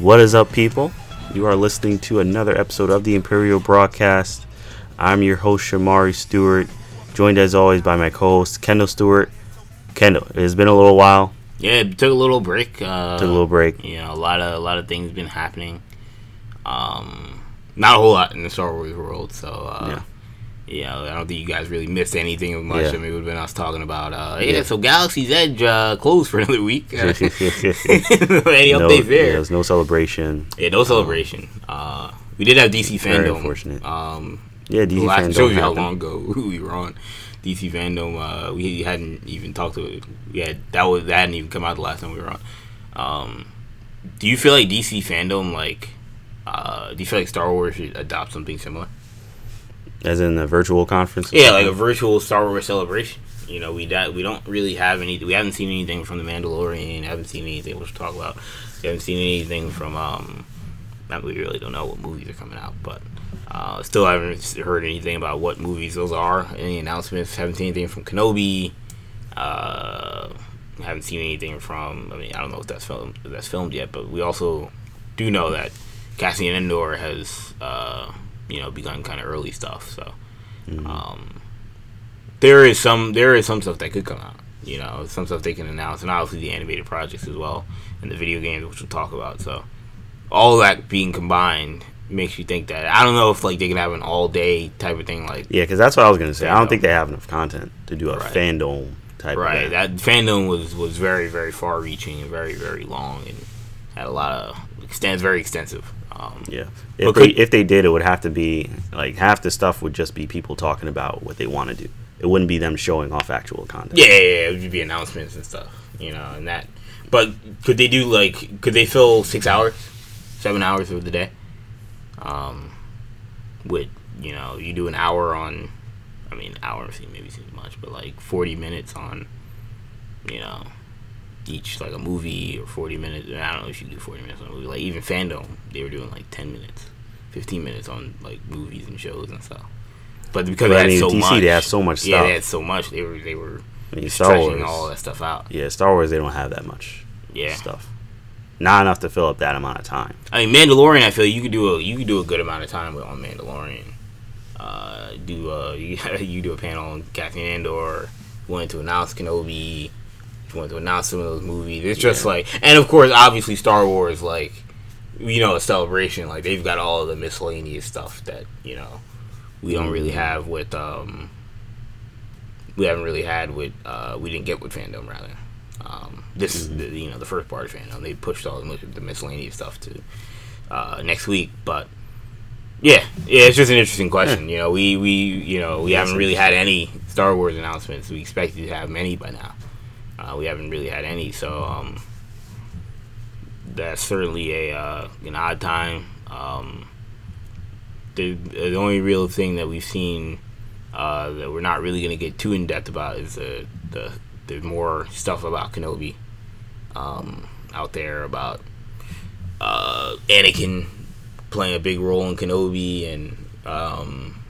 What is up, people? You are listening to another episode of the Imperial Broadcast. I'm your host, Shamari Stewart, joined as always by my co host, Kendall Stewart. Kendall, it has been a little while. Yeah, it took a little break. Uh, Took a little break. You know, a lot of a lot of things been happening. Um, not a whole lot in the Star Wars world. So, uh, Yeah. You know, I don't think you guys really missed anything much. Yeah. I mean, it would have been us talking about, uh, yeah, Yeah. so Galaxy's Edge uh, closed for another week. Any no, updates there? There's no celebration. Yeah, no celebration. Uh, we did have DC Very FanDome. unfortunate. Um, Yeah, DC last FanDome shows you how long ago we were on DC FanDome. Uh, we hadn't even talked to it. We had that was that hadn't even come out the last time we were on. Um, do you feel like DC FanDome like? Uh, do you feel like Star Wars should adopt something similar? As in the virtual conference? Yeah, like a virtual Star Wars celebration. You know, we da- we don't really have any. We haven't seen anything from the Mandalorian. Haven't seen anything we'll talk about. We haven't seen anything from. Um, not we really don't know what movies are coming out, but uh, still haven't heard anything about what movies those are. Any announcements? Haven't seen anything from Kenobi. Uh, haven't seen anything from. I mean, I don't know if that's filmed. If that's filmed yet, but we also do know that Cassian Andor has, uh, you know, begun kind of early stuff. So um, there is some there is some stuff that could come out. You know, some stuff they can announce, and obviously the animated projects as well, and the video games, which we'll talk about. So all that being combined makes you think that I don't know if like they can have an all day type of thing, like Yeah, because that's what I was going to say. I don't think they have enough content to do a Right. FanDome type right. of That FanDome was was very very far reaching and very very long and had a lot of extends very extensive. Um, Yeah. But If they, if they did, it would have to be like half the stuff would just be people talking about what they want to do. It wouldn't be them showing off actual content. Yeah, yeah, yeah, it would be announcements and stuff, you know, and that. But could they do like? Could they fill six hours, seven hours of the day? Um, with you know, you do an hour on. I mean, hour maybe seems much, but like forty minutes on, you know, each like a movie or forty minutes. I don't know if you do forty minutes on a movie. Like even FanDome, they were doing like ten minutes, fifteen minutes on like movies and shows and stuff. But because But they I had mean, so DC, much, they have so much Yeah, stuff. they had so much. They were they were I mean, Star stretching Wars. all that stuff out. Yeah, Star Wars, they don't have that much Yeah, stuff. Not enough to fill up that amount of time. I mean Mandalorian. I feel you could do a you could do a good amount of time with on Mandalorian. Uh, do uh you, you do a panel on Cassian Andor. Wanted to announce Kenobi. Wanted to announce some of those movies. It's just Yeah. like, and of course, obviously Star Wars. Like, you know, a celebration. Like they've got all the miscellaneous stuff that you know we don't really have with um we haven't really had with uh we didn't get with FanDome rather. Um, this is the, you know the first part of FanDome. They pushed all the, the miscellaneous stuff to uh, next week, but yeah, yeah, it's just an interesting question. You know, we we you know we haven't really had any Star Wars announcements. We expected to have many by now. Uh, we haven't really had any, so um, that's certainly a uh, an odd time. Um, the the only real thing that we've seen uh, that we're not really going to get too in depth about is the the there's more stuff about Kenobi um, out there about uh, Anakin playing a big role in Kenobi and um,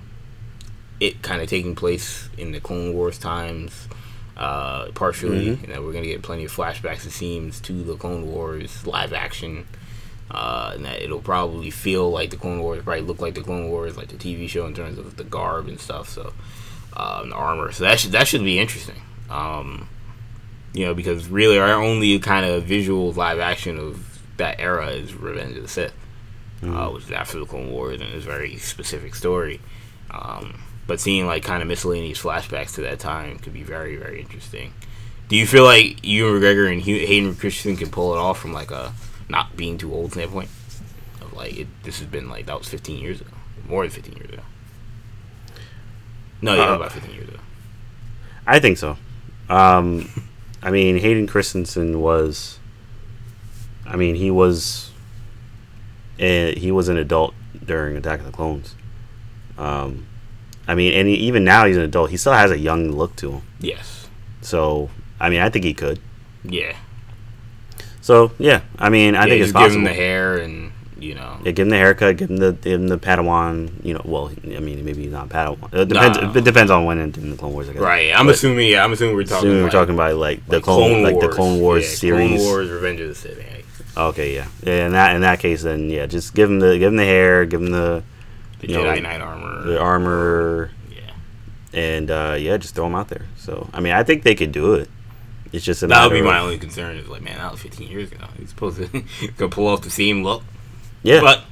it kind of taking place in the Clone Wars times, uh, partially, Mhm. and that we're gonna get plenty of flashbacks. It seems to the Clone Wars live action, uh, and that it'll probably feel like the Clone Wars, probably look like the Clone Wars, like the TV show in terms of the garb and stuff. So, uh, and the armor. So that should that should be interesting. Um, you know, because really our only kind of visual live action of that era is Revenge of the Sith, uh, which is after the Clone Wars and is a very specific story. Um, but seeing like kind of miscellaneous flashbacks to that time could be very very interesting. Do you feel like Ewan McGregor and Hayden Christensen can pull it off from like a not being too old standpoint? Of like it, this has been like that was 15 years ago, more than 15 years ago. No, yeah, Uh, about 15 years ago. I think so. Um, I mean, Hayden Christensen was. I mean, he was. A, he was an adult during Attack of the Clones. Um, I mean, and he, even now he's an adult. He still has a young look to him. Yes. So, I mean, I think he could. Yeah. So, yeah, I mean, I yeah, think it's just give him the hair and you know. Yeah, give him the haircut. Give him the give him the Padawan. You know, well, I mean, maybe he's not Padawan. It depends. It depends on when in, in the Clone Wars. I guess. Right. I'm But assuming. Yeah. I'm assuming we're talking. Soon we're talking about like the like clone, like the Clone Wars yeah, series. Clone Wars, Revenge of the Sith. Okay, yeah. yeah. In that in that case, then yeah, just give him the give him the hair, give him the The You Jedi know, Knight armor. the armor, Yeah. and uh, yeah, just throw him out there. So I mean, I think they could do it. It's just a That would be my only concern. Is like, man, that was 15 years ago. He's supposed to gonna pull off the same look. yeah. But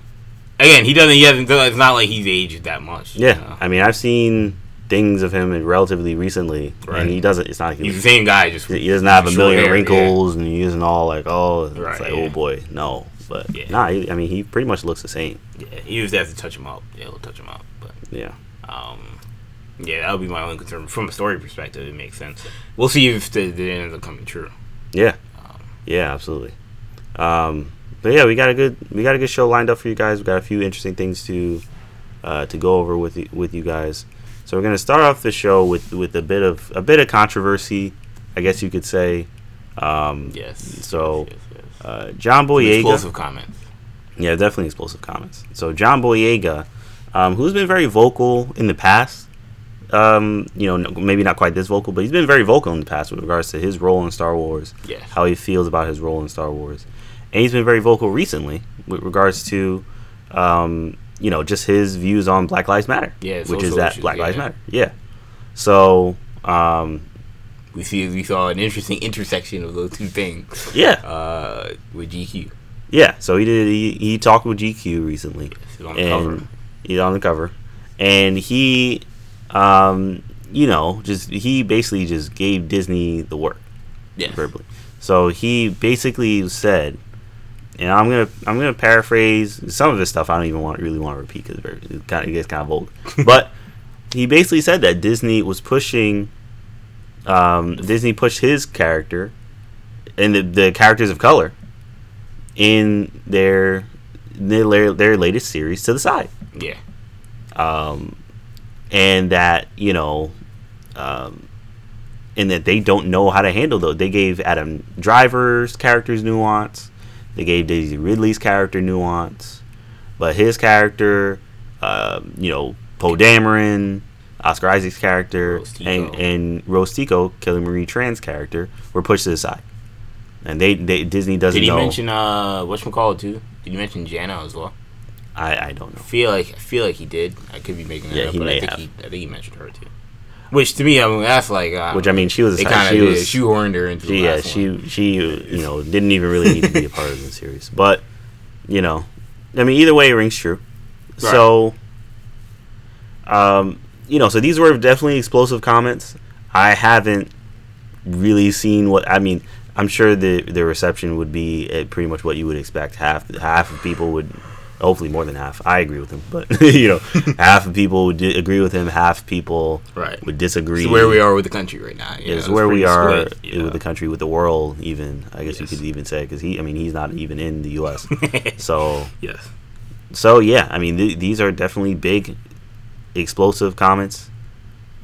again, he doesn't. He hasn't. It's not like he's aged that much. you Yeah, know? I mean, I've seen things of him relatively recently, Right. and he doesn't. It's not. Like he's the same guy. Just he doesn't have a million hair, wrinkles, and he isn't all like, oh, it's Right, like, yeah. oh boy, no. But Yeah. nah, he, I mean, he pretty much looks the same. Yeah, he just has to touch him up. Yeah, he'll touch him up. But Yeah, um, yeah, that would be my only concern from a story perspective. It makes sense. We'll see if the, the ends up coming true. yeah, Um, yeah, absolutely. Um, but yeah, we got a good we got a good show lined up for you guys. We got a few interesting things to uh, to go over with you, with you guys. So we're gonna start off the show with with a bit of a bit of controversy, I guess you could say. Um, yes. So, yes, yes. Uh, John Boyega. explosive comments. Yeah, definitely explosive comments. So John Boyega, um, who's been very vocal in the past, um, you know, maybe not quite this vocal, but he's been very vocal in the past with regards to his role in Star Wars, Yes. how he feels about his role in Star Wars, and he's been very vocal recently with regards to, um, you know, just his views on Black Lives Matter, Yeah, which is that issues, Black Lives. Matter, yeah. So, um, we see we saw an interesting intersection of those two things yeah, uh, with GQ. yeah. So he did. He, he talked with GQ recently. He's on the and cover. he's on the cover, and he, um, you know, just he basically just gave Disney the work Yes. verbally. So he basically said, and I'm gonna I'm gonna paraphrase some of his stuff. I don't even want really want to repeat because it kind of it gets kind of vulgar. but he basically said that Disney was pushing, um, Disney pushed his character, and the the characters of color, in their their their latest series to the side Yeah. um, and that you know, um, and that they don't know how to handle those. They gave Adam Driver's characters nuance. They gave Daisy Ridley's character nuance, but his character, um, you know, Poe Dameron, Oscar Isaac's character, Rose and and Rose Tico, Kelly Marie Tran's character, were pushed to the side. And they, they Disney doesn't Did he know. mention uh whatchamacallit too? Did you mention Jannah as well? I, I don't know. I feel like I feel like he did. I could be making that Yeah, up, he but may I think have. he I think he mentioned her too. Which to me, I mean, that's like uh, Which I mean, she was a they side- kind she of was shoehorned her into the She, yeah, she one. she you know didn't even really need to be a part of the series, but you know, I mean, either way, it rings true. So, um, you know, so these were definitely explosive comments. I haven't really seen what I mean. I'm sure the the reception would be pretty much what you would expect. Half half of people would, hopefully more than half. I agree with him, but you know, half of people would di- agree with him. Half people Right. would disagree. It's where we are with the country right now. know, is it's where we are split, you with the country, with the world, even. I guess Yes. you could even say because he, I mean, he's not even in the U.S. so, yes. so yeah, I mean, th- these are definitely big, explosive comments.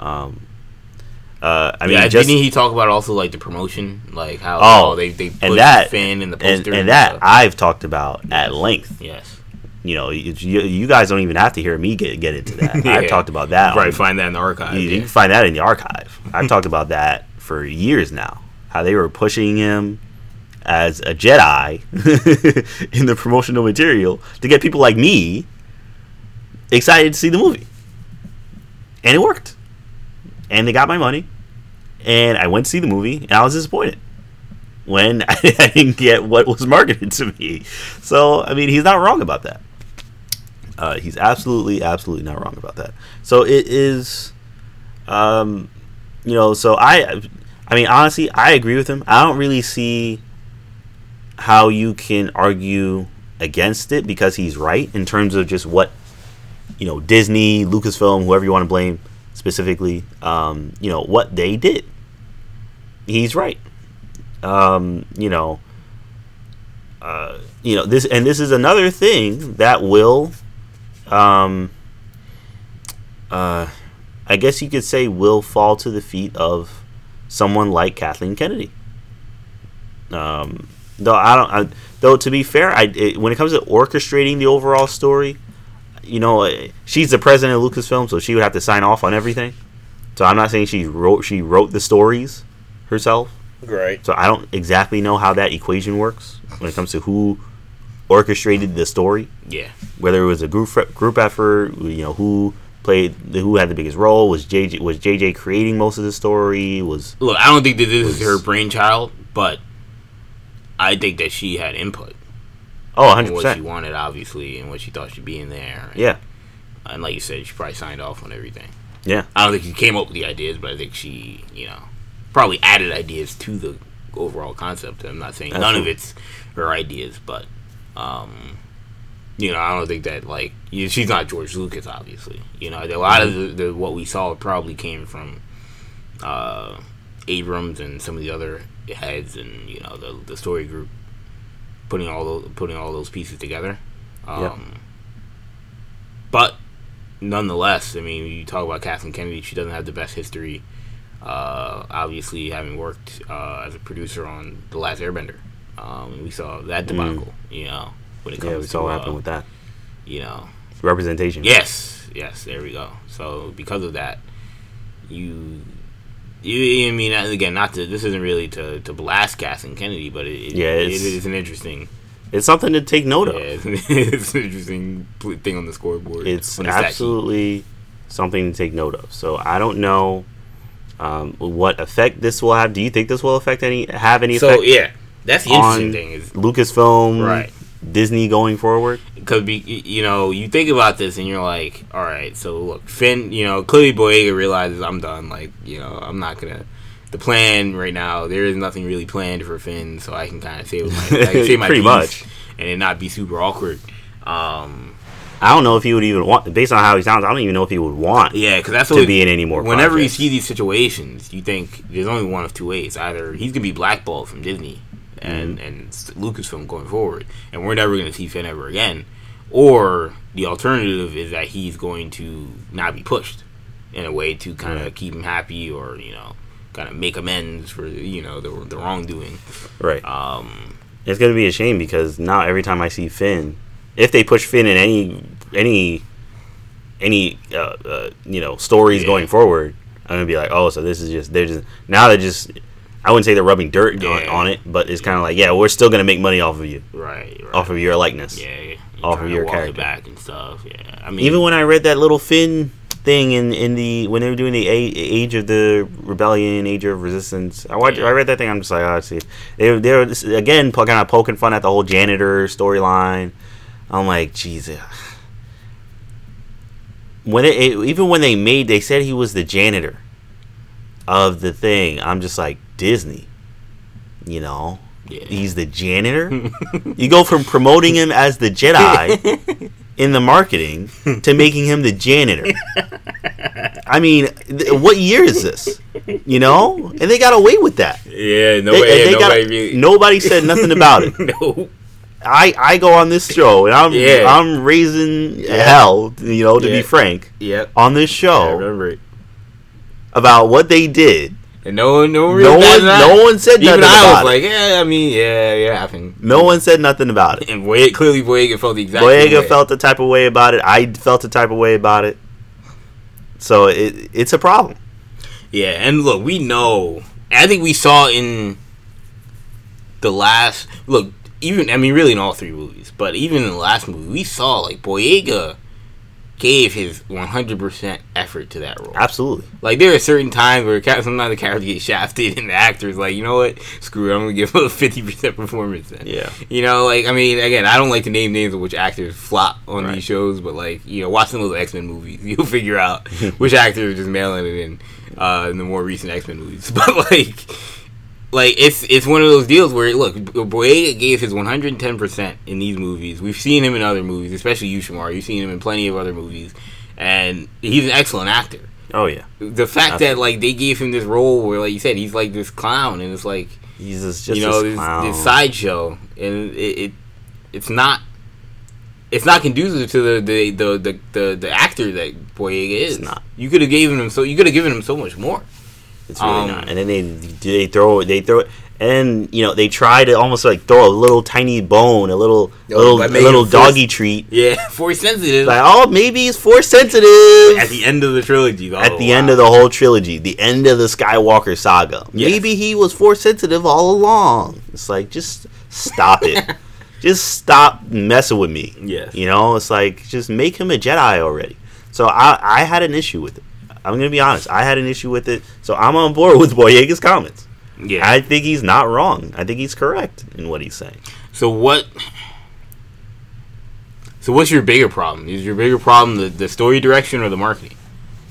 Um, uh, I mean, yeah, just didn't he talk about also like the promotion, like how Oh, oh, they they and that Finn in the and, poster and that stuff. I've talked about at length. yes, You know, you, you you guys don't even have to hear me get get into that. Yeah. I've talked about that. right. Find that in the archive. You, you can find that in the archive. I've talked about that for years now. How they were pushing him as a Jedi in the promotional material to get people like me excited to see the movie. And it worked. And they got my money. And I went to see the movie and I was disappointed when I didn't get what was marketed to me. So, I mean, he's not wrong about that. Uh, he's absolutely, absolutely not wrong about that. So it is, um, you know. So I, I mean, honestly, I agree with him. I don't really see how you can argue against it because he's right in terms of just what, you know, Disney, Lucasfilm, whoever you want to blame specifically, um, you know, what they did. He's right. Um, you know, uh, you know this, and this is another thing that will um, uh, I guess you could say will fall to the feet of someone like Kathleen Kennedy. Um, though I don't, I, though to be fair, I it, when it comes to orchestrating the overall story, you know, uh, she's the president of Lucasfilm, so she would have to sign off on everything. So I'm not saying she wrote she wrote the stories herself Right. So I don't exactly know how that equation works when it comes to who orchestrated the story, Yeah. whether it was a group group effort, you know, who played who had the biggest role was JJ was JJ creating most of the story was Look, I don't think that this is her brainchild, but I think that she had input oh on what she wanted, obviously, and what she thought should be in there. And, Yeah. And like you said, she probably signed off on everything. Yeah. I don't think she came up with the ideas, but I think she, you know, probably added ideas to the overall concept. I'm not saying none of it's her ideas, but, um, you know, I don't think that like you, she's not George Lucas, obviously. You know, a lot Mm-hmm. of the, the what we saw probably came from uh, Abrams and some of the other heads, and you know, the the story group putting all those putting all those pieces together. Um, Yep. But nonetheless, I mean, you talk about Kathleen Kennedy. She doesn't have the best history. Uh, obviously, having worked uh, as a producer on The Last Airbender, um, we saw that debacle. You know, when it comes Mm. Yeah, we to saw what uh, with that. you know, Representation. yes, yes, there we go. So because of that, you. You, I mean, again, not to. This isn't really to, to blast Kathleen Kennedy, but it, it, Yeah, it it's- an interesting, It's something to take note yeah, of. it's, it's an interesting thing on the scoreboard. It's on the stat sheet. absolutely something to take note of. So I don't know um, what effect this will have. Do you think this will affect any have any effect? So yeah, that's the interesting thing is Lucasfilm, Right. Disney going forward? Because be you know you think about this and you're like, all right, so look, Finn, you know, clearly Boyega realizes I'm done. Like, you know, I'm not gonna. The plan right now, there is nothing really planned for Finn, so I can kind of say my, I can say my Pretty piece much. and it not be super awkward. Um, I don't know if he would even want, based on how he sounds. I don't even know if he would want yeah, because that's to what be in any more. Whenever you see these situations, you think there's only one of two ways: either he's gonna be blackballed from Disney and and Lucasfilm going forward, and we're never gonna see Finn ever again, or the alternative is that he's going to not be pushed in a way to kind of Right. keep him happy, or you know, kind of make amends for you know the the wrongdoing. right, Um, it's gonna be a shame because now every time I see Finn, if they push Finn in any any any uh, uh, you know stories Yeah. going forward, I'm gonna be like, oh, so this is just they're just now they're just. I wouldn't say they're rubbing dirt on, Yeah. on it, but it's kind of like, yeah, we're still gonna make money off of you, right, right. off of your likeness. yeah, yeah. off of your character. back and stuff. Yeah, I mean, Even when I read that little Finn thing in, in the when they were doing the a- Age of the Rebellion, Age of Resistance, I watched, Yeah. I read that thing. I'm just like, oh, see, they they were again kind of poking fun at the whole janitor storyline. I'm like, Jesus. When it, it even when they made, they said he was the janitor of the thing. I'm just like Disney, you know. yeah. He's the janitor. you go from promoting him as the Jedi in the marketing to making him the janitor. I mean, th- what year is this? You know, and they got away with that. yeah, nobody, yeah, they got- really. nobody said nothing about it. no. I, I go on this show and I'm Yeah. I'm raising hell, you know, to Yeah. be frank, Yep. on this show about what they did. And no one, no one, No one, no one said Even nothing I was it. like, yeah, I mean, yeah, yeah, happened. No one said nothing about it. And Boy, clearly Boyega felt the exact Boyega way. felt the type of way about it. I felt the type of way about it. So it it's a problem. Yeah, and look, we know. I think we saw in the last look. Even I mean, really in all three movies, but even in the last movie, we saw like Boyega gave his 100% effort to that role. Absolutely. Like there are certain times where sometimes the characters get shafted, and the actor's like, you know what, screw it, I'm gonna give him a 50% performance. Then. Yeah. You know, like I mean, again, I don't like to name names of which actors flop on Right. these shows, but like you know, watching those X Men movies, you'll figure out which actors are just mailing it in uh, in the more recent X Men movies. But like, like it's it's one of those deals where look, Boyega gave his 110 percent in these movies. We've seen him in other movies, especially Yushimar. You've seen him in plenty of other movies, and he's an excellent actor. Oh yeah. The fact that like they gave him this role where, like you said, he's like this clown, and it's like He's just, just you know this this, this sideshow, and it, it it's not it's not conducive to the the the the, the, the actor that Boyega is. It's not. You could have given him so you could have given him so much more. It's really um, not. And then they they throw it. they throw it. and you know they try to almost like throw a little tiny bone, a little Yo, little a little force- doggy treat. Yeah, force sensitive. Like, oh, maybe it's force sensitive. at the end of the trilogy. Oh, At the end of the whole trilogy, the end of the Skywalker saga. Yes. Maybe he was force sensitive all along. It's like just stop it. just stop messing with me. Yeah. You know, it's like just make him a Jedi already. So I I had an issue with it. I'm gonna be honest. I had an issue with it. So I'm on board with Boyega's comments. yeah. I think he's not wrong. I think he's correct in what he's saying. So what? So what's your bigger problem? Is your bigger problem the, the story direction or the marketing?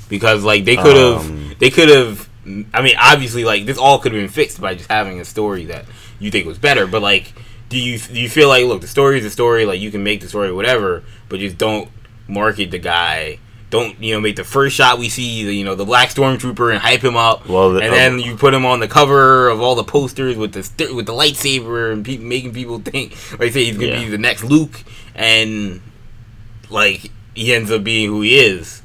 Because like they could have, Um, they could have. I mean, obviously, like this all could have been fixed by just having a story that you think was better. But like, do you do you feel like look, the story is a story. Like you can make the story whatever, but just don't market the guy. Don't you know make the first shot we see the you know the black stormtrooper and hype him up, Well, the- and then you put him on the cover of all the posters with the st- with the lightsaber and pe- making people think like say he's gonna Yeah. be the next Luke, and like he ends up being who he is.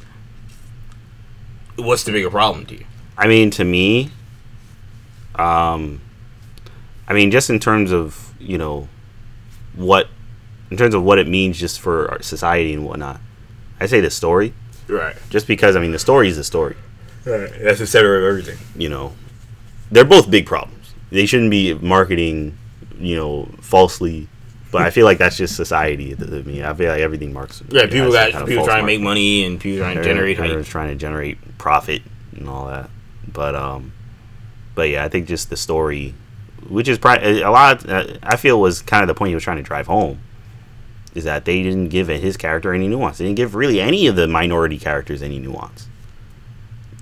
What's the bigger problem to you? I mean, to me, um, I mean, just in terms of you know what, in terms of what it means just for our society and whatnot, I say the story. Right, Just because I mean, the story is the story. right. That's the center of everything. You know, they're both big problems. They shouldn't be marketing, you know, falsely. But I feel like that's just society. I mean, I feel like everything marks. Yeah, people got kind of people trying to make money and people trying to They're- generate they're hype. trying to generate profit and all that. But um, but yeah, I think just the story, which is pri- a lot. uh, I feel was kind of the point he was trying to drive home, is that they didn't give his character any nuance. They didn't give really any of the minority characters any nuance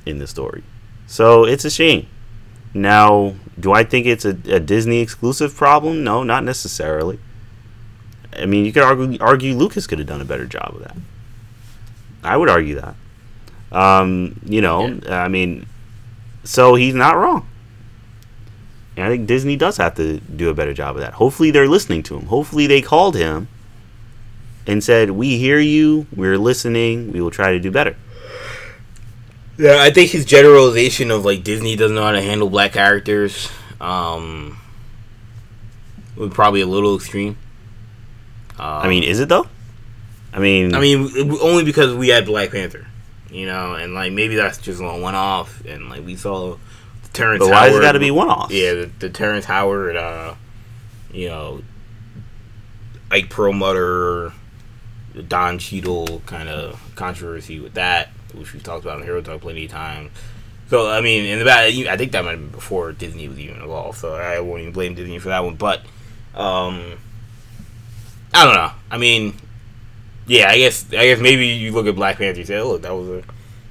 in the story. So it's a shame. Now, do I think it's a, a Disney exclusive problem? No, not necessarily. I mean, you could argue, argue Lucas could have done a better job of that. I would argue that. Um, you know, I mean, so he's not wrong. And I think Disney does have to do a better job of that. Hopefully, they're listening to him. Hopefully, they called him and said, "We hear you. We're listening. We will try to do better." Yeah, I think his generalization of like Disney doesn't know how to handle black characters um was probably a little extreme. Um, I mean, is it though? I mean, I mean, only because we had Black Panther, you know, and like maybe that's just a one off, and like we saw Terrence. but why Howard, has it got to be one off? Yeah, the, the Terrence Howard, uh, you know, Ike Perlmutter, the Don Cheadle kind of controversy with that, which we've talked about on Hero Talk plenty of times. So I mean, in the back, I think that might have been before Disney was even involved. So I won't even blame Disney for that one. But um, I don't know. I mean, yeah, I guess I guess maybe you look at Black Panther and say, oh, look, that was a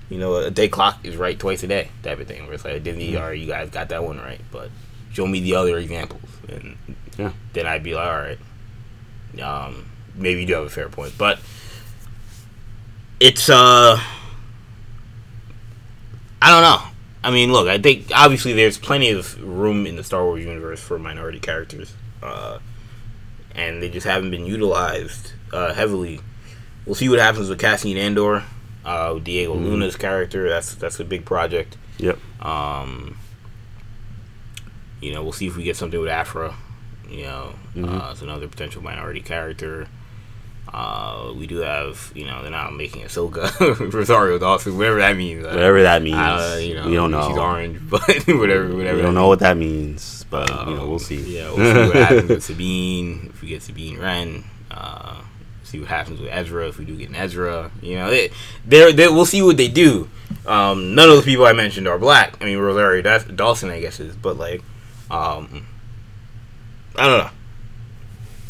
you know a day clock is right twice a day type of thing. Where it's like Disney, Mm-hmm. all right, you guys got that one right, but show me the other examples, and Yeah. then I'd be like, all right, um, maybe you do have a fair point, but it's uh, I don't know. I mean, look, I think obviously there's plenty of room in the Star Wars universe for minority characters, uh, and they just haven't been utilized uh, heavily. We'll see what happens with Cassian Andor, uh, Diego Mhm. Luna's character. That's that's a big project. Yep. Um, you know, we'll see if we get something with Aphra. You know, Mhm. uh, it's another potential minority character. Uh, we do have, you know, they're not making Ahsoka, Rosario Dawson, whatever that means. Uh, Whatever that means, uh, you know, we don't know. She's orange, but whatever, whatever. we don't know what that means, but um, you know, we'll see. Yeah, we'll see what happens with Sabine. If we get Sabine Wren, uh, see what happens with Ezra. If we do get an Ezra, you know, they, they're, they we'll see what they do. Um, none of the people I mentioned are black. I mean, Rosario Daw- Dawson, I guess, is, but like, um, I don't know.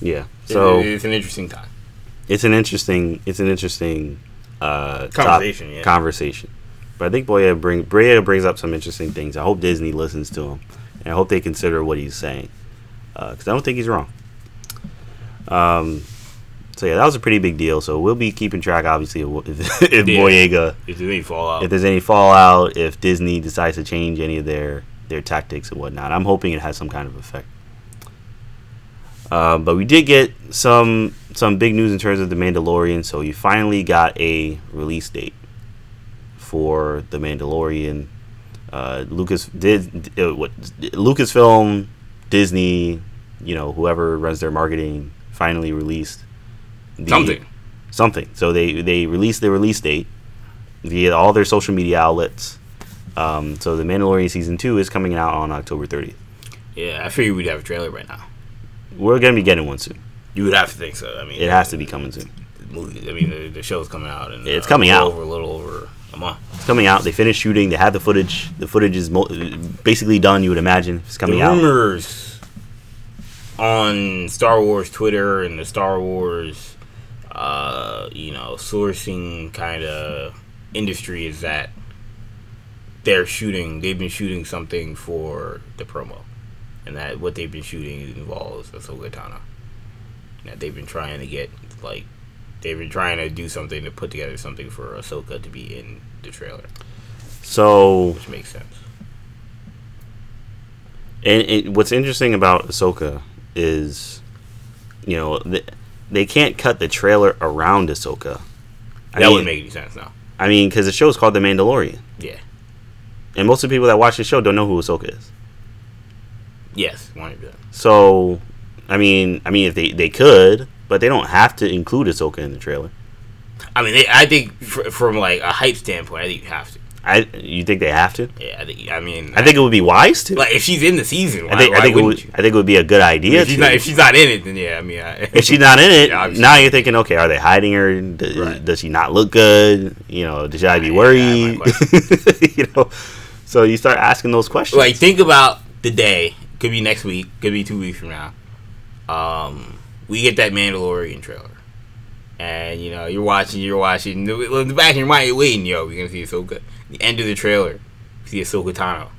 yeah. So So it's an interesting time. It's an interesting, it's an interesting uh, Conversation, yeah. conversation. But I think Boya bring Boya brings up some interesting things. I hope Disney listens to him, and I hope they consider what he's saying, because I don't think he's wrong. Um, so yeah, that was a pretty big deal. So we'll be keeping track, obviously, if, if Yeah. Boyega, If there's any fallout, if there's any fallout, if Disney decides to change any of their their tactics and whatnot. I'm hoping it has some kind of effect. Uh, but we did get some some big news in terms of the Mandalorian. So you finally got a release date for the Mandalorian. Uh, Lucas did uh, what Lucasfilm Disney, you know, whoever runs their marketing, finally released the, Something. something. So they they released their release date via all their social media outlets. Um, so the Mandalorian season two is coming out on October 30th. Yeah, I figured we'd have a trailer right now. We're gonna be getting one soon. You would have to think so. I mean, It has to be coming soon. the movie. I mean, the, the show's coming out, and It's uh, coming out. over a little over a month. It's coming out. They finished shooting. They have the footage. The footage is mo- basically done. You would imagine it's coming the out. rumors on Star Wars Twitter and the Star Wars, uh, you know, sourcing kind of industry is that they're shooting. They've been shooting something for the promo, and that what they've been shooting involves Ahsoka Tano. That they've been trying to get like. They've been trying to do something to put together something for Ahsoka to be in the trailer, So which makes sense. And it, what's interesting about Ahsoka is, you know, th- they can't cut the trailer around Ahsoka. I That wouldn't make any sense now. I mean, because the show's called The Mandalorian, Yeah. and most of the people that watch the show don't know who Ahsoka is. Yes, one hundred percent. So, I mean, I mean, if they they could, but they don't have to include Ahsoka in the trailer. I mean, they, I think fr- from like a hype standpoint, I think you have to. I you think they have to? Yeah, I think. I mean, I think it would be wise to. like if she's in the season, why, I think I think it wouldn't you? I think it would be a good idea. if she's to. not if she's not in it, then yeah, I mean, I, if she's not in it, Yeah, now you're thinking, okay, are they hiding her? D- Right. Does she not look good? You know, should I be worried? you know, so you start asking those questions. like think about the day. Could be next week. Could be two weeks from now. Um, we get that Mandalorian trailer, and you know you're watching, you're watching. In the back of your mind, you're waiting. Yo, we're gonna see Ahsoka. The end of the trailer, we see Ahsoka Tano.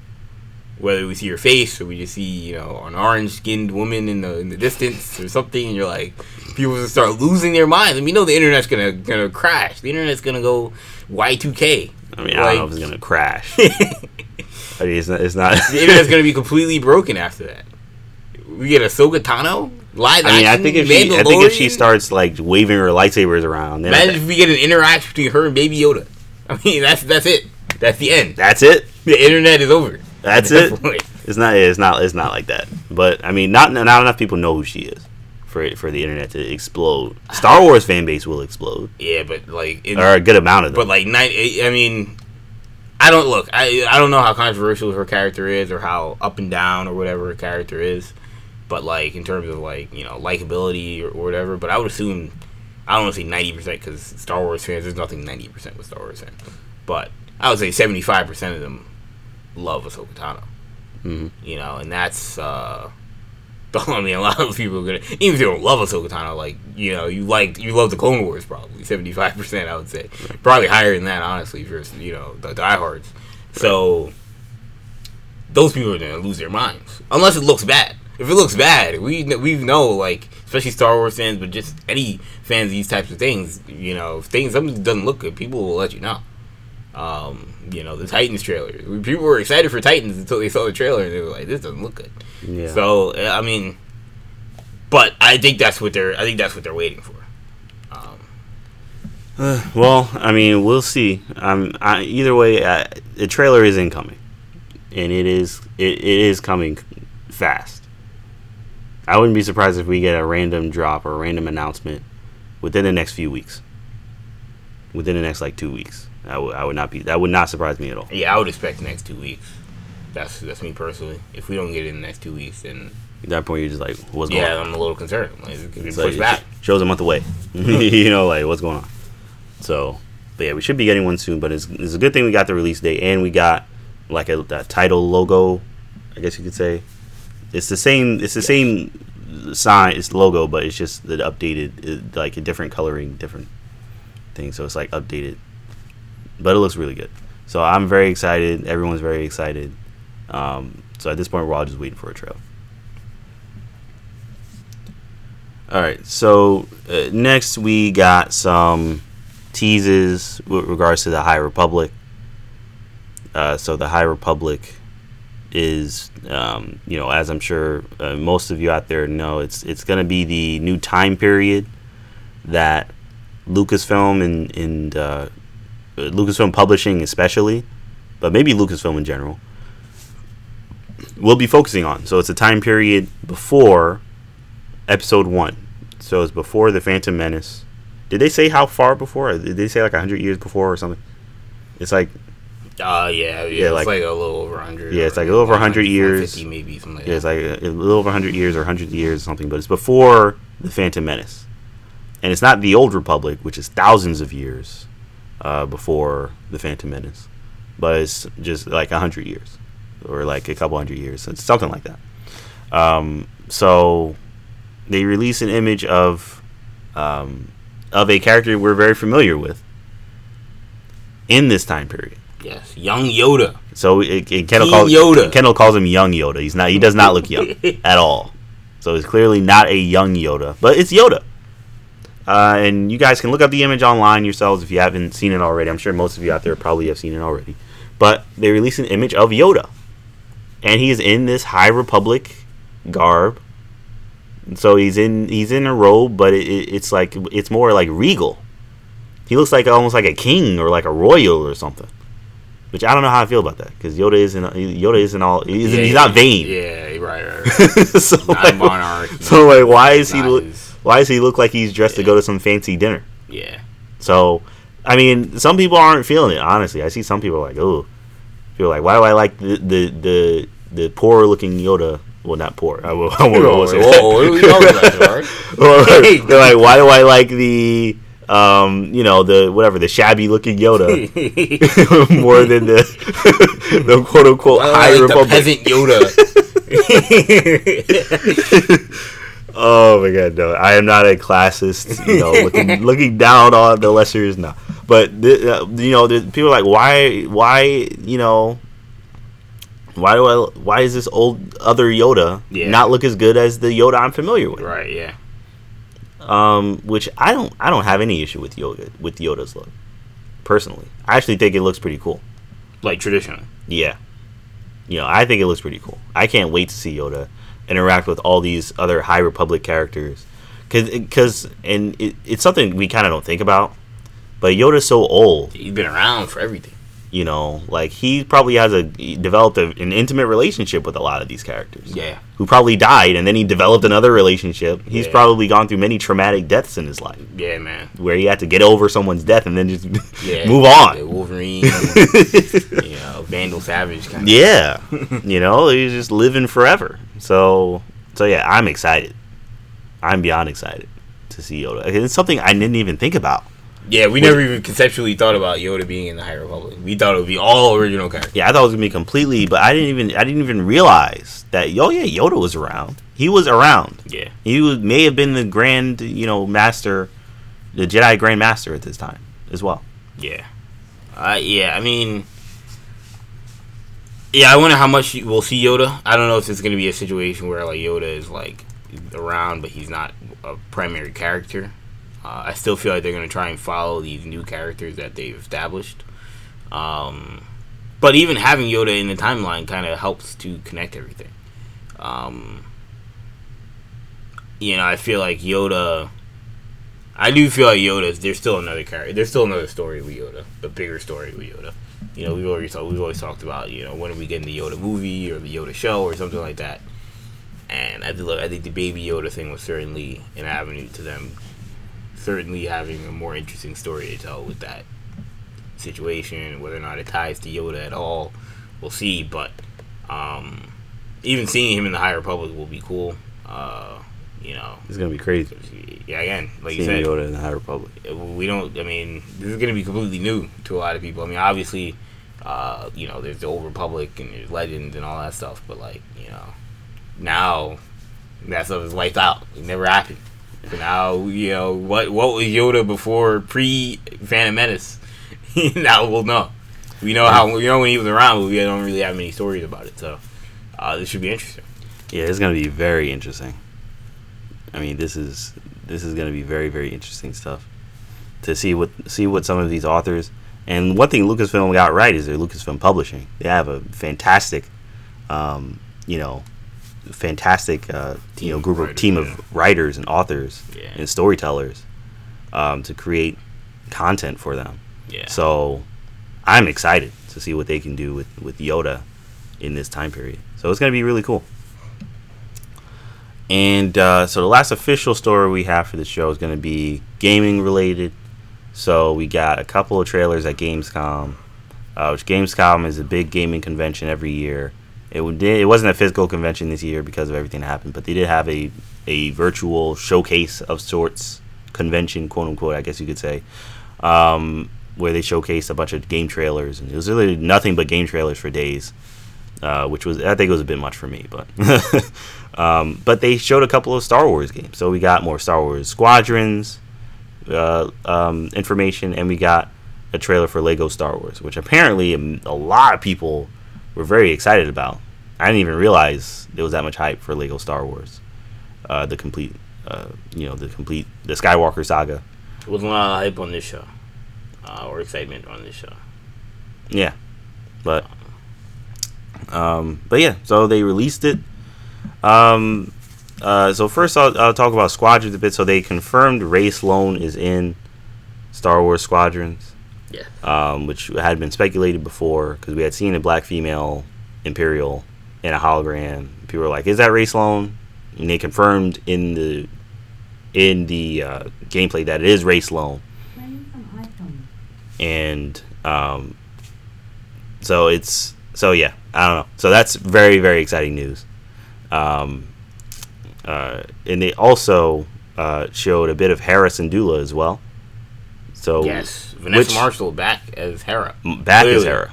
Whether we see her face or we just see you know an orange skinned woman in the in the distance or something, and you're like, people start losing their minds. And we know the internet's gonna gonna crash. The internet's gonna go Y2K. I mean, I don't know if it's gonna crash. I mean, it's not. It's not the internet's gonna be completely broken after that. We get Ahsoka Tano live I mean, I think if she, I think if she starts like waving her lightsabers around, then imagine if we get an interaction between her and Baby Yoda. I mean, that's that's it. That's the end. that's it. The internet is over. That's it. point. It's not. It's not. It's not like that. But I mean, not not enough people know who she is for for the internet to explode. Star Wars fan base will explode, Yeah, but like, it, or a good amount of them. but like, nine. Eh, I mean, I don't look. I I don't know how controversial her character is, or how up and down, or whatever her character is. But like, in terms of like you know likability or, or whatever. But I would assume. I don't want to say ninety percent because Star Wars fans. There's nothing ninety percent with Star Wars fans. But I would say seventy five percent of them love Ahsoka Tano. Mhm. You know, and that's. uh I mean, a lot of people are gonna even if you don't love Ahsoka Tano, like you know, you like you love the Clone Wars probably seventy five percent. I would say probably higher than that, honestly, if you're you know the diehards. So those people are gonna lose their minds unless it looks bad. If it looks bad, we we know like especially Star Wars fans, but just any fans of these types of things. You know, if things something doesn't look good, people will let you know. Um, you know, the Titans trailer. People were excited for Titans until they saw the trailer and they were like, "This doesn't look good." yeah. So uh, I mean, but I think that's what they're. I think that's what they're waiting for. Um, well, I mean, we'll see. Um, I, either way, uh, the trailer is incoming, and it is it, it is coming fast. I wouldn't be surprised if we get a random drop or a random announcement within the next few weeks. Within the next like two weeks, I would I would not be that would not surprise me at all. yeah, I would expect the next two weeks. That's that's me personally. If we don't get it in the next two weeks, then At that point, you're just like, what's going yeah, on? I'm a little concerned. Like, it could be It's like, back. Show's a month away. you know, like what's going on? So, but yeah, we should be getting one soon. But it's, it's a good thing we got the release date and we got like a, a title logo. I guess you could say it's the same. It's the same sign. It's logo, but it's just the updated, uh, like a different coloring, different thing. So it's like updated, but it looks really good. So I'm very excited. Everyone's very excited. Um, so at this point, we're all just waiting for a trailer. All right. So uh, next we got some teases with regards to the High Republic. Uh, so the High Republic is, um, you know, as I'm sure uh, most of you out there know, it's it's going to be the new time period that Lucasfilm and and uh, Lucasfilm Publishing especially, but maybe Lucasfilm in general, we'll be focusing on. So it's a time period before episode one. So it's before the Phantom Menace. Did they say how far before? Did they say like hundred years before or something? It's like Uh, yeah, yeah, Yeah, it's like- like, a little over 100. Yeah, it's like a little over 100 150 years. maybe, something like yeah, it's like a, a little over hundred years or hundred years or something. But it's before the Phantom Menace, and it's not the Old Republic, which is thousands of years uh, before the Phantom Menace, but it's just like a hundred years or like a couple hundred years. It's something like that. Um, so they release an image of um, of a character we're very familiar with in this time period. Yes, young Yoda. So it, it, Kendall calls Yoda. Kendall calls him young Yoda. He's not. He does not look young at all. So it's clearly not a young Yoda, but it's Yoda. Uh, and you guys can look up the image online yourselves if you haven't seen it already. I'm sure most of you out there probably have seen it already. But they released an image of Yoda, and he is in this High Republic garb. And so he's in he's in a robe, but it, it, it's like it's more like regal. He looks like almost like a king or like a royal or something. Which I don't know how I feel about that because Yoda isn't Yoda isn't all he's, Yeah, he's not vain. Yeah, right, right. right. so, Not like, monarch. so like why is he look his- why does he look like he's dressed to go to some fancy dinner? Yeah. So I mean, some people aren't feeling it. Honestly, I see some people like, oh, feel like why do I like the the the, the poor looking Yoda? Well, not poor. I will. I won't, I won't say that. Whoa, what are we talking about, Gerard? Or they're like, why do I like the um, you know, the whatever, the shabby looking Yoda more than the the quote unquote I high like republic? peasant Yoda. Oh my god, no! I am not a classist. You know, looking looking down on the lessers. No, but the, uh, you know, the, people are like, why, why, you know, why do I, why is this old other Yoda Yeah. not look as good as the Yoda I'm familiar with? right, yeah. Um, which I don't, I don't have any issue with Yoda with Yoda's look. Personally, I actually think it looks pretty cool. Like traditionally. Yeah. You know, I think it looks pretty cool. I can't wait to see Yoda interact with all these other High Republic characters. cause, Because, and it, it's something we kind of don't think about. But Yoda's so old, He's been around for everything. You know, like he probably has a developed a, an intimate relationship with a lot of these characters. Yeah. Who probably died and then he developed another relationship. He's Yeah. probably gone through many traumatic deaths in his life Yeah, man. where he had to get over someone's death and then just Yeah. move on. The Wolverine, you know, Vandal Savage kind of. Yeah, you know, he's just living forever. So, so yeah, I'm excited. I'm beyond excited to see Yoda. It's something I didn't even think about. Yeah, we never even conceptually thought about Yoda being in the High Republic. We thought it would be all original characters. Yeah, I thought it was gonna be completely, but I didn't even I didn't even realize that. Oh yeah, Yoda was around. He was around. Yeah. He was, may have been the grand, you know, master, the Jedi Grand Master at this time as well. Yeah. Uh, yeah, I mean, yeah, I wonder how much we'll see Yoda. I don't know if it's going to be a situation where like Yoda is like around, but he's not a primary character. Uh, I still feel like they're going to try and follow these new characters that they've established. Um, but even having Yoda in the timeline kind of helps to connect everything. Um, you know, I feel like Yoda. I do feel like Yoda's. There's still another character. There's still another story with Yoda. A bigger story with Yoda. You know, we've already talked. We've always talked about. You know, when are we getting the Yoda movie or the Yoda show or something like that? And I think I think the Baby Yoda thing was certainly an avenue to them, certainly having a more interesting story to tell with that situation. Whether or not it ties to Yoda at all, we'll see. But um, even seeing him in the High Republic will be cool. Uh, you know, It's gonna be crazy. yeah, again, like you Seeing said, Yoda in the High Republic. we don't. I mean, this is going to be completely new to a lot of people. I mean, obviously, uh, you know, there's the Old Republic and there's Legends and all that stuff, but like, you know, now that stuff is wiped out. It never happened. Now, you know, what what was Yoda before pre Phantom Menace? now we'll know. We know how we know when he was around, but we don't really have many stories about it. So uh, this should be interesting. Yeah, it's gonna be very interesting. I mean, this is this is gonna be very very interesting stuff to see what see what some of these authors and one thing Lucasfilm got right is their Lucasfilm Publishing. They have a fantastic, um, you know, fantastic uh, you know group of writers, team yeah. of writers and authors Yeah. and storytellers um, to create content for them. Yeah. So I'm excited to see what they can do with with Yoda in this time period. So it's gonna be really cool. And uh, so the last official story we have for the show is gonna be gaming related. So we got a couple of trailers at Gamescom, uh, which Gamescom is a big gaming convention every year. It it wasn't a physical convention this year because of everything that happened, but they did have a a virtual showcase of sorts, convention quote unquote, I guess you could say, um, where they showcased a bunch of game trailers, and it was really nothing but game trailers for days, uh, which was I think it was a bit much for me, but um, but they showed a couple of Star Wars games, so we got more Star Wars Squadrons uh, um, information, and we got a trailer for Lego Star Wars, which apparently a lot of people were very excited about. I didn't even realize there was that much hype for Lego Star Wars, uh, the complete, uh, you know, the complete the Skywalker saga. There wasn't a lot of hype on this show, uh, or excitement on this show. Yeah, but um, but yeah, so they released it. Um, uh, so first I'll, I'll talk about Squadrons a bit. So they confirmed Rae Sloane is in Star Wars Squadrons. Yeah. Um, which had been speculated before because we had seen a black female Imperial in a hologram. People were like, "Is that Rae Sloane?" And they confirmed in the in the uh, gameplay that it is Rae Sloane. And um, so it's so yeah, I don't know. So that's very very exciting news. Um, uh, and they also uh, showed a bit of Hera Syndulla as well. So yes, Vanessa Marshall back as Hera. Back Clearly. as Hera.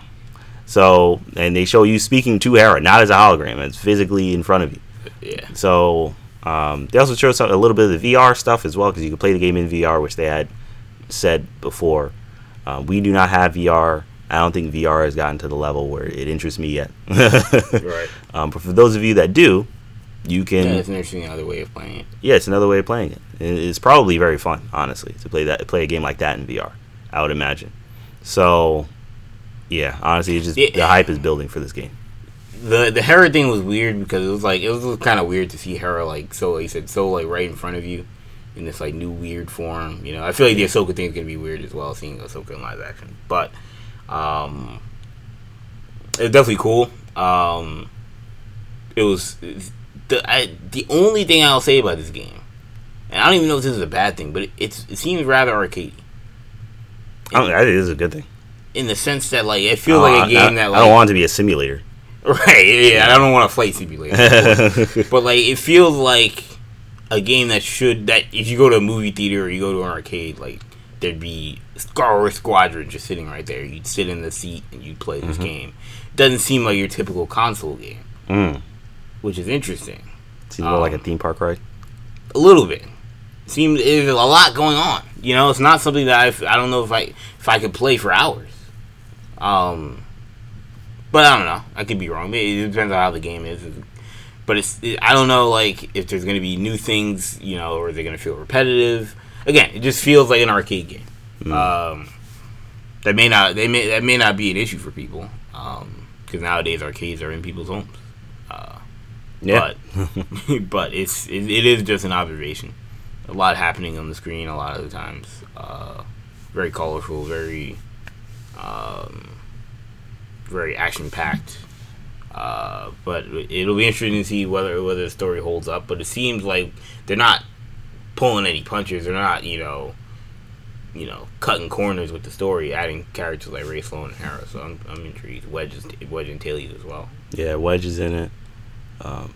So and they show you speaking to Hera, not as a hologram. It's physically in front of you. Yeah. So um, they also show some, a little bit of the VR stuff as well because you can play the game in VR, which they had said before. Uh, we do not have VR. I don't think VR has gotten to the level where it interests me yet. right. Um, but for those of you that do, you can. Yeah, it's an interesting other way of playing it. Yeah, it's another way of playing it. It's probably very fun, honestly, to play that play a game like that in VR. I would imagine. So, yeah, honestly, it's just yeah. the hype is building for this game. The the Hera thing was weird because it was like it was kind of weird to see Hera like so like said so like right in front of you in this like new weird form. You know, I feel like the Ahsoka thing is gonna be weird as well, seeing Ahsoka in live action. But um, it was definitely cool. Um, it was the I, the only thing I'll say about this game, and I don't even know if this is a bad thing, but it, it's it seems rather arcadey. I, don't, I think this is a good thing. In the sense that like it feels like a game I, that like, I don't want it to be a simulator. Right. Yeah. I don't want a flight simulator. but like it feels like a game that should that if you go to a movie theater or you go to an arcade, like there'd be Star Wars Squadron just sitting right there. You'd sit in the seat and you'd play this mm-hmm. game. It doesn't seem like your typical console game. Mm which is interesting. Seems more um, like a um, theme park ride. A little bit. Seems there's a lot going on. You know, it's not something that I I don't know if I if I could play for hours. Um, but I don't know. I could be wrong. It depends on how the game is. But it's it, I don't know like if there's going to be new things, you know, or they're going to feel repetitive. Again, it just feels like an arcade game. Mm. Um, that may not they may that may not be an issue for people because um, nowadays arcades are in people's homes. Yeah. But but it's it, it is just an observation. A lot happening on the screen a lot of the times. Uh, very colorful, very um, very action packed. Uh, but it'll be interesting to see whether whether the story holds up. But it seems like they're not pulling any punches. They're not, you know, you know, cutting corners with the story, adding characters like Rae Sloane and Hera. So I'm, I'm intrigued. Wedge is Wedge Antilles as well. Yeah, Wedge is in it. Um,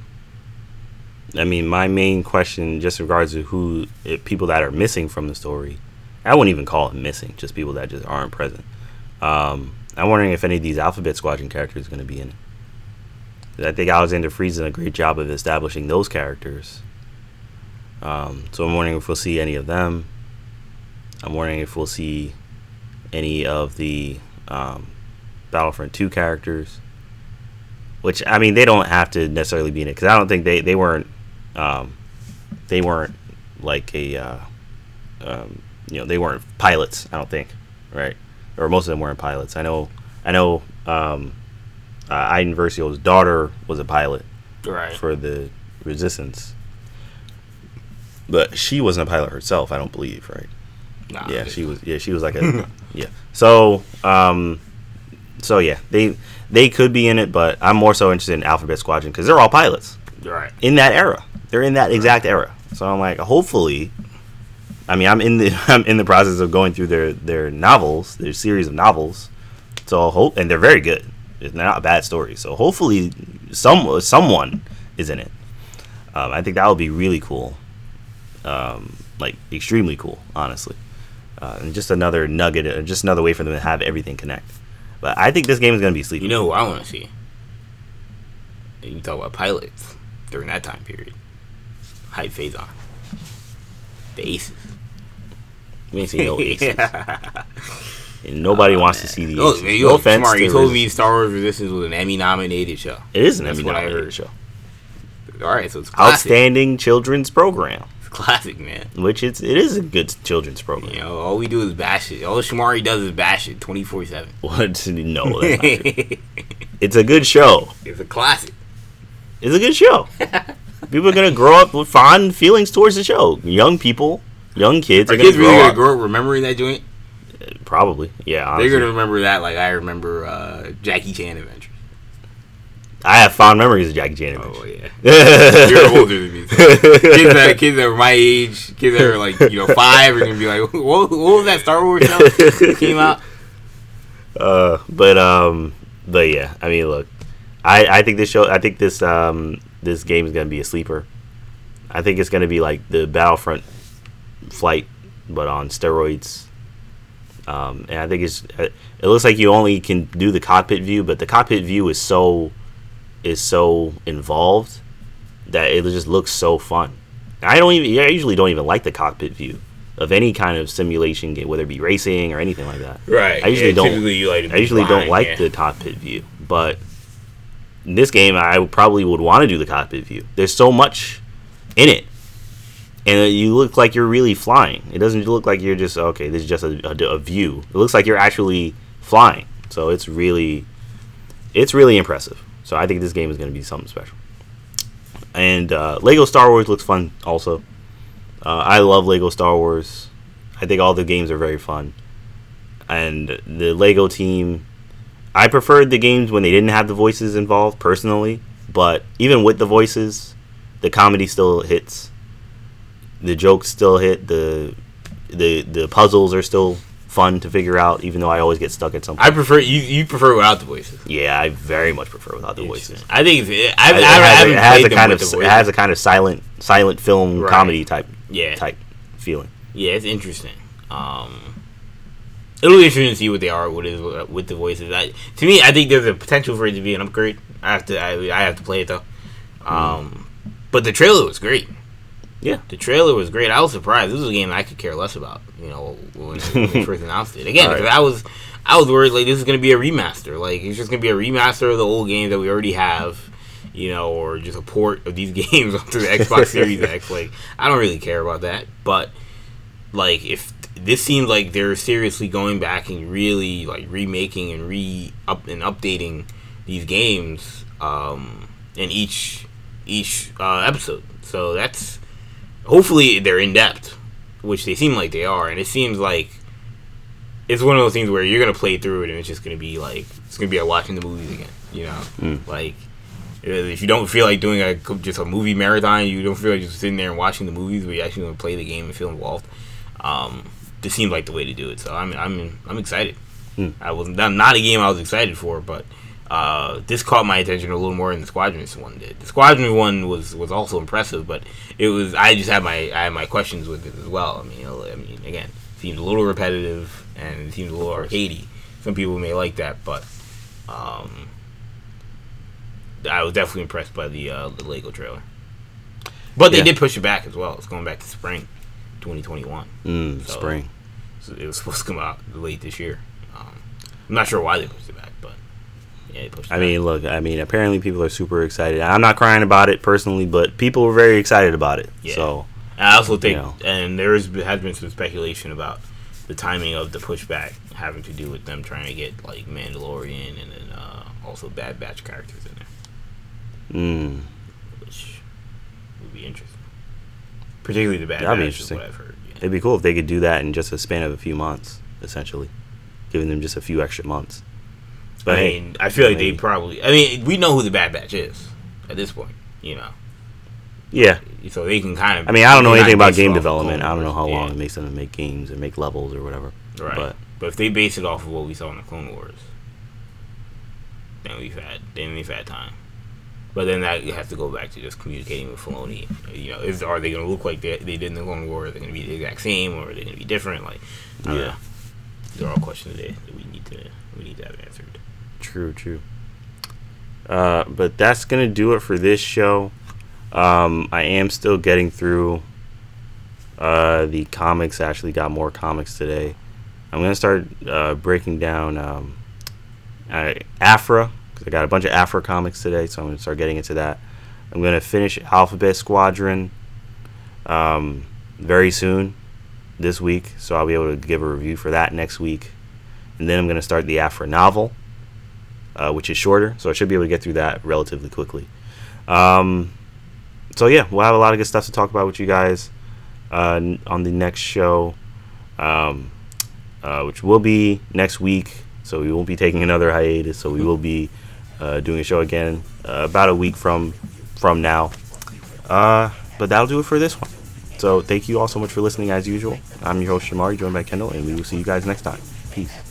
I mean, my main question, just regards to who people that are missing from the story, I wouldn't even call it missing, just people that just aren't present. Um, I'm wondering if any of these Alphabet Squadron characters are going to be in it. I think Alexander Freed did a great job of establishing those characters. Um, so I'm wondering if we'll see any of them. I'm wondering if we'll see any of the um, Battlefront 2 characters. Which I mean, they don't have to necessarily be in it because I don't think they they weren't um, they weren't like a uh, um, you know they weren't pilots. I don't think right or most of them weren't pilots. I know I know um, uh, Iden Versio's daughter was a pilot right. for the Resistance, but she wasn't a pilot herself. I don't believe right. Nah, yeah, she was. Yeah, she was like a yeah. So um, so yeah, they they could be in it, but I'm more so interested in Alphabet Squadron because they're all pilots Right. in that era. They're in that exact era. So I'm like, hopefully, I mean, I'm in the I'm in the process of going through their their novels, their series of novels. So hope, and they're very good. It's not a bad story. So hopefully, some someone is in it. Um, I think that would be really cool. Um, like extremely cool, honestly. Uh, and just another nugget, uh, just another way for them to have everything connect. But I think this game is going to be sleepy. You know who I want to see? You talk about pilots during that time period. Hype phase on. The aces. We ain't seen no aces. And nobody oh, wants to see the Oh, man, no you offense smart. You told me Star Wars Resistance was an Emmy nominated show. It is an That's Emmy-nominated show. All right, so it's classic. Outstanding children's program, It's classic, man. which it's it is a good children's program. You know, all we do is bash it. All Shamari does is bash it 24 7. What? No, that's not true. It's it's a good show. It's a classic. It's a good show. people are gonna grow up with fond feelings towards the show. Young people, young kids Are are, gonna kids grow really up. to grow up remembering that joint? Probably, yeah. They're going to remember that like I remember uh, Jackie Chan Adventures. I have fond memories of Jackie Chan. Adventures. Oh, yeah. You're older than me. So. kids, that, kids that were my age, kids that were like, you know, five are going to be like, what, what was that Star Wars show that came out? Uh, but um, but yeah, I mean, look, I I think this show, I think this um this game is gonna be a sleeper. I think it's gonna be like the Battlefront flight, but on steroids. Um, and I think it's it looks like you only can do the cockpit view, but the cockpit view is so is so involved that it just looks so fun. I don't even I usually don't even like the cockpit view of any kind of simulation game, whether it be racing or anything like that. Right. I usually yeah, don't- Typically you like I usually don't like yeah. the cockpit view, but in this game, I probably would want to do the cockpit view. There's so much in it, and you look like you're really flying. It doesn't look like you're just okay. This is just a, a, a view. It looks like you're actually flying. So it's really, it's really impressive. So I think this game is going to be something special. And uh, Lego Star Wars looks fun also. Uh, I love Lego Star Wars. I think all the games are very fun. And the Lego team, I preferred the games when they didn't have the voices involved personally. But even with the voices, the comedy still hits. The jokes still hit. The the the puzzles are still fun to figure out, even though I always get stuck at something. I prefer you. You prefer without the voices. yeah, I very much prefer without the voices. I think it's, I, I, It I, has, haven't it has a kind of it has a kind of silent silent film Right. comedy type yeah, type feeling. yeah, it's interesting. Um, it'll be interesting to see what they are with it, with the voices. I, to me, I think there's a potential for it to be an upgrade. I have to, I, I have to play it though. Um, but the trailer was great. Yeah. The trailer was great. I was surprised. This was a game I could care less about. You know, when, when they first announced it. Again, Right. I was, I was worried like this is gonna be a remaster. Like it's just gonna be a remaster of the old games that we already have. You know, or just a port of these games onto the Xbox Series X. Like I don't really care about that. But like if this seems like they're seriously going back and really like remaking and re up and updating these games um in each each uh, episode so that's hopefully they're in depth which they seem like they are and it seems like it's one of those things where you're gonna play through it and it's just gonna be like it's gonna be like watching the movies again you know Mm. like uh, if you don't feel like doing a just a movie marathon you don't feel like just sitting there and watching the movies where you actually want to play the game and feel involved um, this seems like the way to do it. So I'm I'm I'm excited. Hmm. I was not, not a game I was excited for, but uh, this caught my attention a little more than the Squadrons one did. The Squadron one was was also impressive, but it was I just had my I had my questions with it as well. I mean, I mean, again, it seems a little repetitive and it seems a little arcadey. Some people may like that, but um, I was definitely impressed by the uh, the Lego trailer. But they Yeah. did push it back as well. It's going back to spring, 2021. Mm, So- spring. So it was supposed to come out late this year. Um, I'm not sure why they pushed it yeah, I mean, look. I mean, apparently people are super excited. I'm not crying about it personally, but people were very excited about it. Yeah. So I also think, you know. and there is, has been some speculation about the timing of the pushback having to do with them trying to get like Mandalorian and then uh, also Bad Batch characters in there, mm, which would be interesting. Particularly the Bad That'd be Batch, is interesting. what I've heard. Yeah. it'd be cool if they could do that in just a span of a few months, essentially, giving them just a few extra months. But I mean, I feel like they probably. I mean, we know who the Bad Batch is at this point. You know, yeah. so they can kind of. I mean, I don't know anything about game development. I don't know how long Yeah. it makes them to make games or make levels or whatever. Right. But But if they base it off of what we saw in the Clone Wars, then we've had then we've had time. But then that you have to go back to just communicating with Filoni. You know, is are they going to look like they, they did in the Clone Wars? Are they going to be the exact same, or are they going to be different? Like, Yeah. These are all questions that, that we need to we need to have answered. True, true. Uh, but that's gonna do it for this show. Um, I am still getting through uh, the comics. I actually got more comics today. I'm gonna start uh, breaking down um, uh, Aphra because I got a bunch of Aphra comics today, so I'm gonna start getting into that. I'm gonna finish Alphabet Squadron um, very soon this week, so I'll be able to give a review for that next week. And then I'm gonna start the Aphra novel uh, which is shorter, so I should be able to get through that relatively quickly. Um, so yeah, we'll have a lot of good stuff to talk about with you guys uh, on the next show, um, uh, which will be next week. So we won't be taking another hiatus. So we will be uh, doing a show again uh, about a week from from now. Uh, but that'll do it for this one. So thank you all so much for listening as usual. I'm your host Shamari, joined by Kendall, and we will see you guys next time. Peace.